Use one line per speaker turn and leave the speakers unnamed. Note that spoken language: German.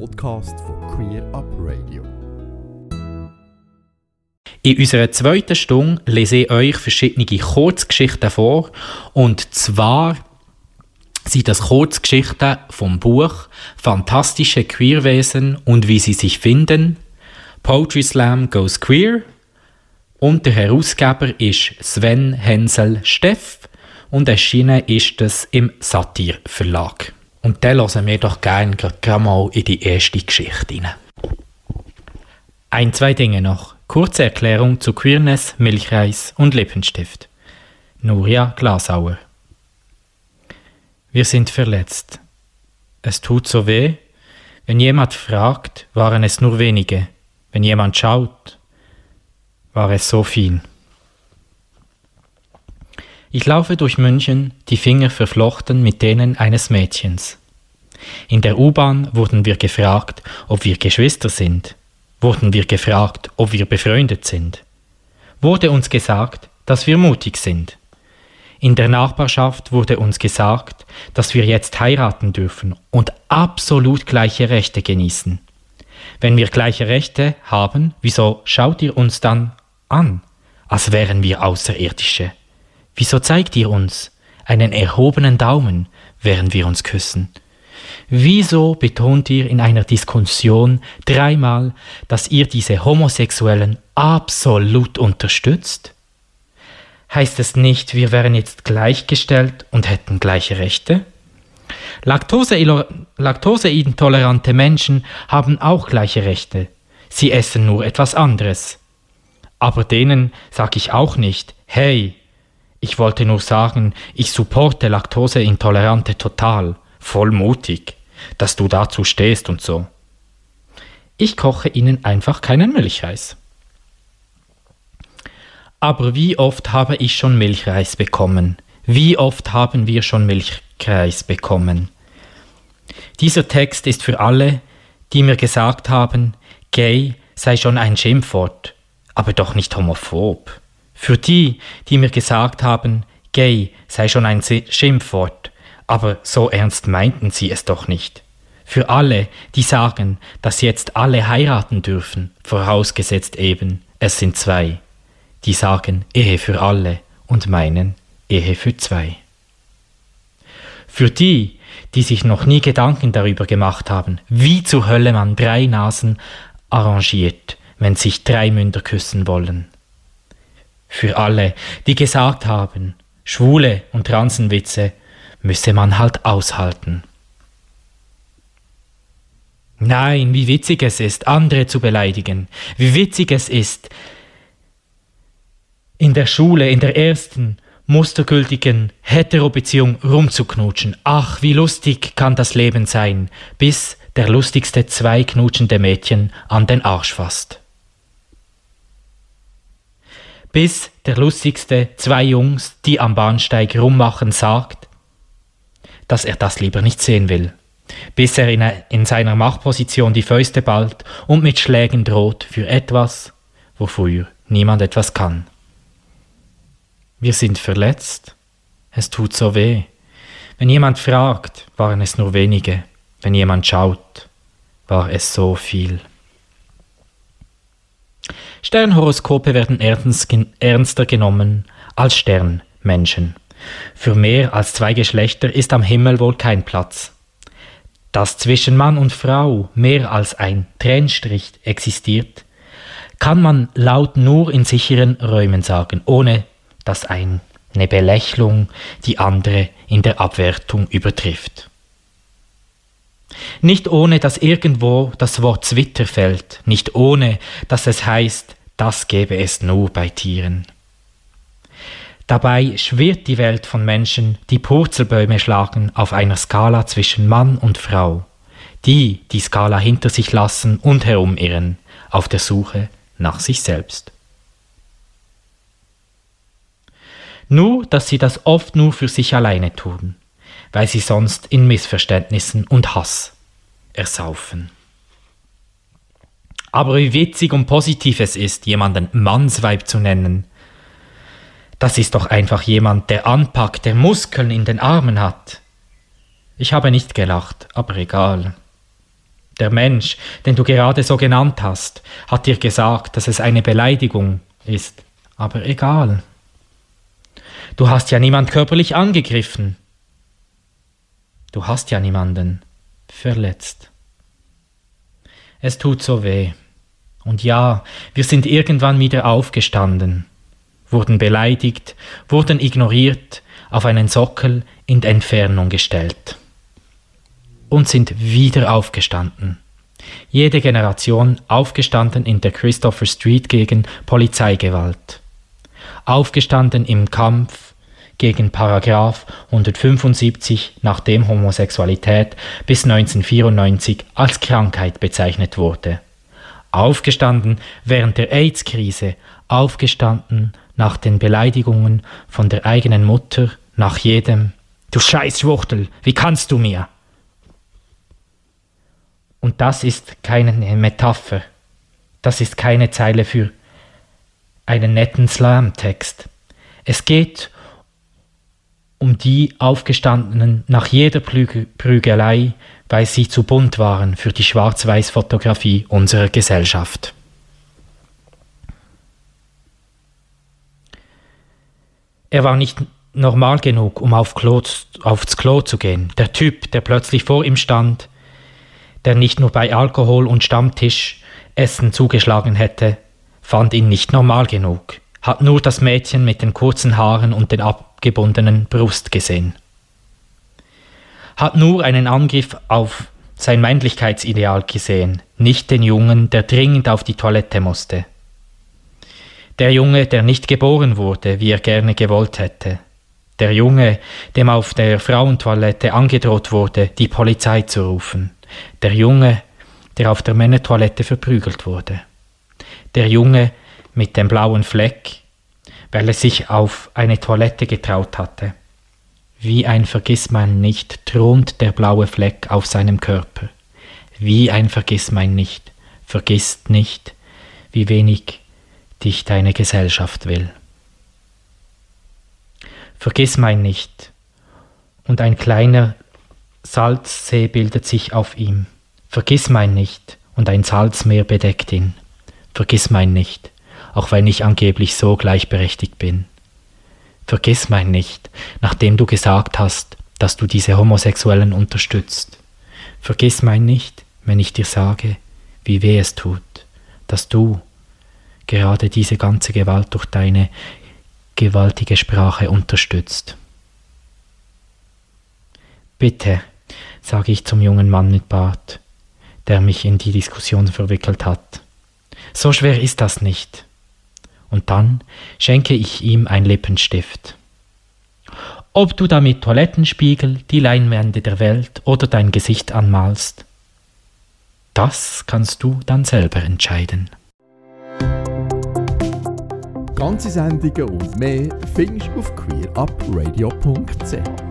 Podcast von Queer Up Radio.
In unserer zweiten Stunde lese ich euch verschiedene Kurzgeschichten vor. Und zwar sind das Kurzgeschichten vom Buch Fantastische Queerwesen und wie sie sich finden. Poetry Slam Goes Queer. Und der Herausgeber ist Sven Hensel Steff und erschienen ist es im Satir Verlag. Und dann hören wir doch gerne gerade mal in die erste Geschichte rein. Ein, zwei Dinge noch. Kurze Erklärung zu Queerness, Milchreis und Lippenstift. Nuria Glasauer. Wir sind verletzt. Es tut so weh. Wenn jemand fragt, waren es nur wenige. Wenn jemand schaut, war es so viel. Ich laufe durch München, die Finger verflochten mit denen eines Mädchens. In der U-Bahn wurden wir gefragt, ob wir Geschwister sind. Wurden wir gefragt, ob wir befreundet sind. Wurde uns gesagt, dass wir mutig sind. In der Nachbarschaft wurde uns gesagt, dass wir jetzt heiraten dürfen und absolut gleiche Rechte genießen. Wenn wir gleiche Rechte haben, wieso schaut ihr uns dann an, als wären wir Außerirdische? Wieso zeigt ihr uns einen erhobenen Daumen, während wir uns küssen? Wieso betont ihr in einer Diskussion dreimal, dass ihr diese Homosexuellen absolut unterstützt? Heißt es nicht, wir wären jetzt gleichgestellt und hätten gleiche Rechte? Laktoseintolerante Menschen haben auch gleiche Rechte. Sie essen nur etwas anderes. Aber denen sage ich auch nicht, hey, ich wollte nur sagen, ich supporte Laktoseintolerante total, voll mutig, dass du dazu stehst und so. Ich koche ihnen einfach keinen Milchreis. Aber wie oft habe ich schon Milchreis bekommen? Wie oft haben wir schon Milchreis bekommen? Dieser Text ist für alle, die mir gesagt haben, gay sei schon ein Schimpfwort, aber doch nicht homophob. Für die, die mir gesagt haben, gay sei schon ein Schimpfwort, aber so ernst meinten sie es doch nicht. Für alle, die sagen, dass jetzt alle heiraten dürfen, vorausgesetzt eben, es sind zwei, die sagen Ehe für alle und meinen Ehe für zwei. Für die, die sich noch nie Gedanken darüber gemacht haben, wie zur Hölle man drei Nasen arrangiert, wenn sich drei Münder küssen wollen für alle, die gesagt haben, Schwule und Transenwitze müsse man halt aushalten. Nein, wie witzig es ist, andere zu beleidigen, wie witzig es ist, in der Schule, in der ersten mustergültigen Hetero-Beziehung rumzuknutschen. Ach, wie lustig kann das Leben sein, bis der lustigste zwei knutschende Mädchen an den Arsch fasst bis der lustigste zwei Jungs, die am Bahnsteig rummachen, sagt, dass er das lieber nicht sehen will, bis er in, in seiner Machtposition die Fäuste ballt und mit Schlägen droht für etwas, wofür niemand etwas kann. Wir sind verletzt, es tut so weh. Wenn jemand fragt, waren es nur wenige, wenn jemand schaut, war es so viel. Sternhoroskope werden ernster genommen als Sternmenschen. Für mehr als zwei Geschlechter ist am Himmel wohl kein Platz. Dass zwischen Mann und Frau mehr als ein Trennstrich existiert, kann man laut nur in sicheren Räumen sagen, ohne dass eine Belächlung die andere in der Abwertung übertrifft. Nicht ohne, dass irgendwo das Wort Zwitter fällt, nicht ohne, dass es heißt, das gäbe es nur bei Tieren. Dabei schwirrt die Welt von Menschen, die Purzelbäume schlagen auf einer Skala zwischen Mann und Frau, die die Skala hinter sich lassen und herumirren, auf der Suche nach sich selbst. Nur, dass sie das oft nur für sich alleine tun, weil sie sonst in Missverständnissen und Hass ersaufen. Aber wie witzig und positiv es ist, jemanden Mannsweib zu nennen. Das ist doch einfach jemand, der anpackt, der Muskeln in den Armen hat. Ich habe nicht gelacht, aber egal. Der Mensch, den du gerade so genannt hast, hat dir gesagt, dass es eine Beleidigung ist. Aber egal. Du hast ja niemand körperlich angegriffen. Du hast ja niemanden verletzt. Es tut so weh. Und ja, wir sind irgendwann wieder aufgestanden, wurden beleidigt, wurden ignoriert, auf einen Sockel in Entfernung gestellt und sind wieder aufgestanden. Jede Generation aufgestanden in der Christopher Street gegen Polizeigewalt. Aufgestanden im Kampf gegen Paragraph 175, nachdem Homosexualität bis 1994 als Krankheit bezeichnet wurde. Aufgestanden während der AIDS-Krise, aufgestanden nach den Beleidigungen von der eigenen Mutter, nach jedem Du Scheißwuchtel, wie kannst du mir? Und das ist keine Metapher. Das ist keine Zeile für einen netten Slam-Text. Es geht um die Aufgestandenen nach jeder Prügelei, weil sie zu bunt waren für die Schwarz-Weiß-Fotografie unserer Gesellschaft. Er war nicht normal genug, um auf Klo, aufs Klo zu gehen. Der Typ, der plötzlich vor ihm stand, der nicht nur bei Alkohol und Stammtischessen zugeschlagen hätte, fand ihn nicht normal genug, hat nur das Mädchen mit den kurzen Haaren und den abgebundenen Brust gesehen. Hat nur einen Angriff auf sein Männlichkeitsideal gesehen, nicht den Jungen, der dringend auf die Toilette musste. Der Junge, der nicht geboren wurde, wie er gerne gewollt hätte. Der Junge, dem auf der Frauentoilette angedroht wurde, die Polizei zu rufen. Der Junge, der auf der Männertoilette verprügelt wurde. Der Junge mit dem blauen Fleck, weil er sich auf eine Toilette getraut hatte. Wie ein Vergissmein nicht thront der blaue Fleck auf seinem Körper. Wie ein Vergissmein nicht, vergisst nicht, wie wenig dich deine Gesellschaft will. Vergissmein nicht, und ein kleiner Salzsee bildet sich auf ihm. Vergiss mein nicht, und ein Salzmeer bedeckt ihn. Vergiss mein nicht, auch wenn ich angeblich so gleichberechtigt bin. Vergiss mein nicht, nachdem du gesagt hast, dass du diese Homosexuellen unterstützt. Vergiss mein nicht, wenn ich dir sage, wie weh es tut, dass du gerade diese ganze Gewalt durch deine gewaltige Sprache unterstützt. Bitte, sage ich zum jungen Mann mit Bart, der mich in die Diskussion verwickelt hat. So schwer ist das nicht. Und dann schenke ich ihm ein Lippenstift. Ob du damit Toilettenspiegel, die Leinwände der Welt oder dein Gesicht anmalst, das kannst du dann selber entscheiden.
Ganze Sendungen und mehr findest du auf queerupradio.ch.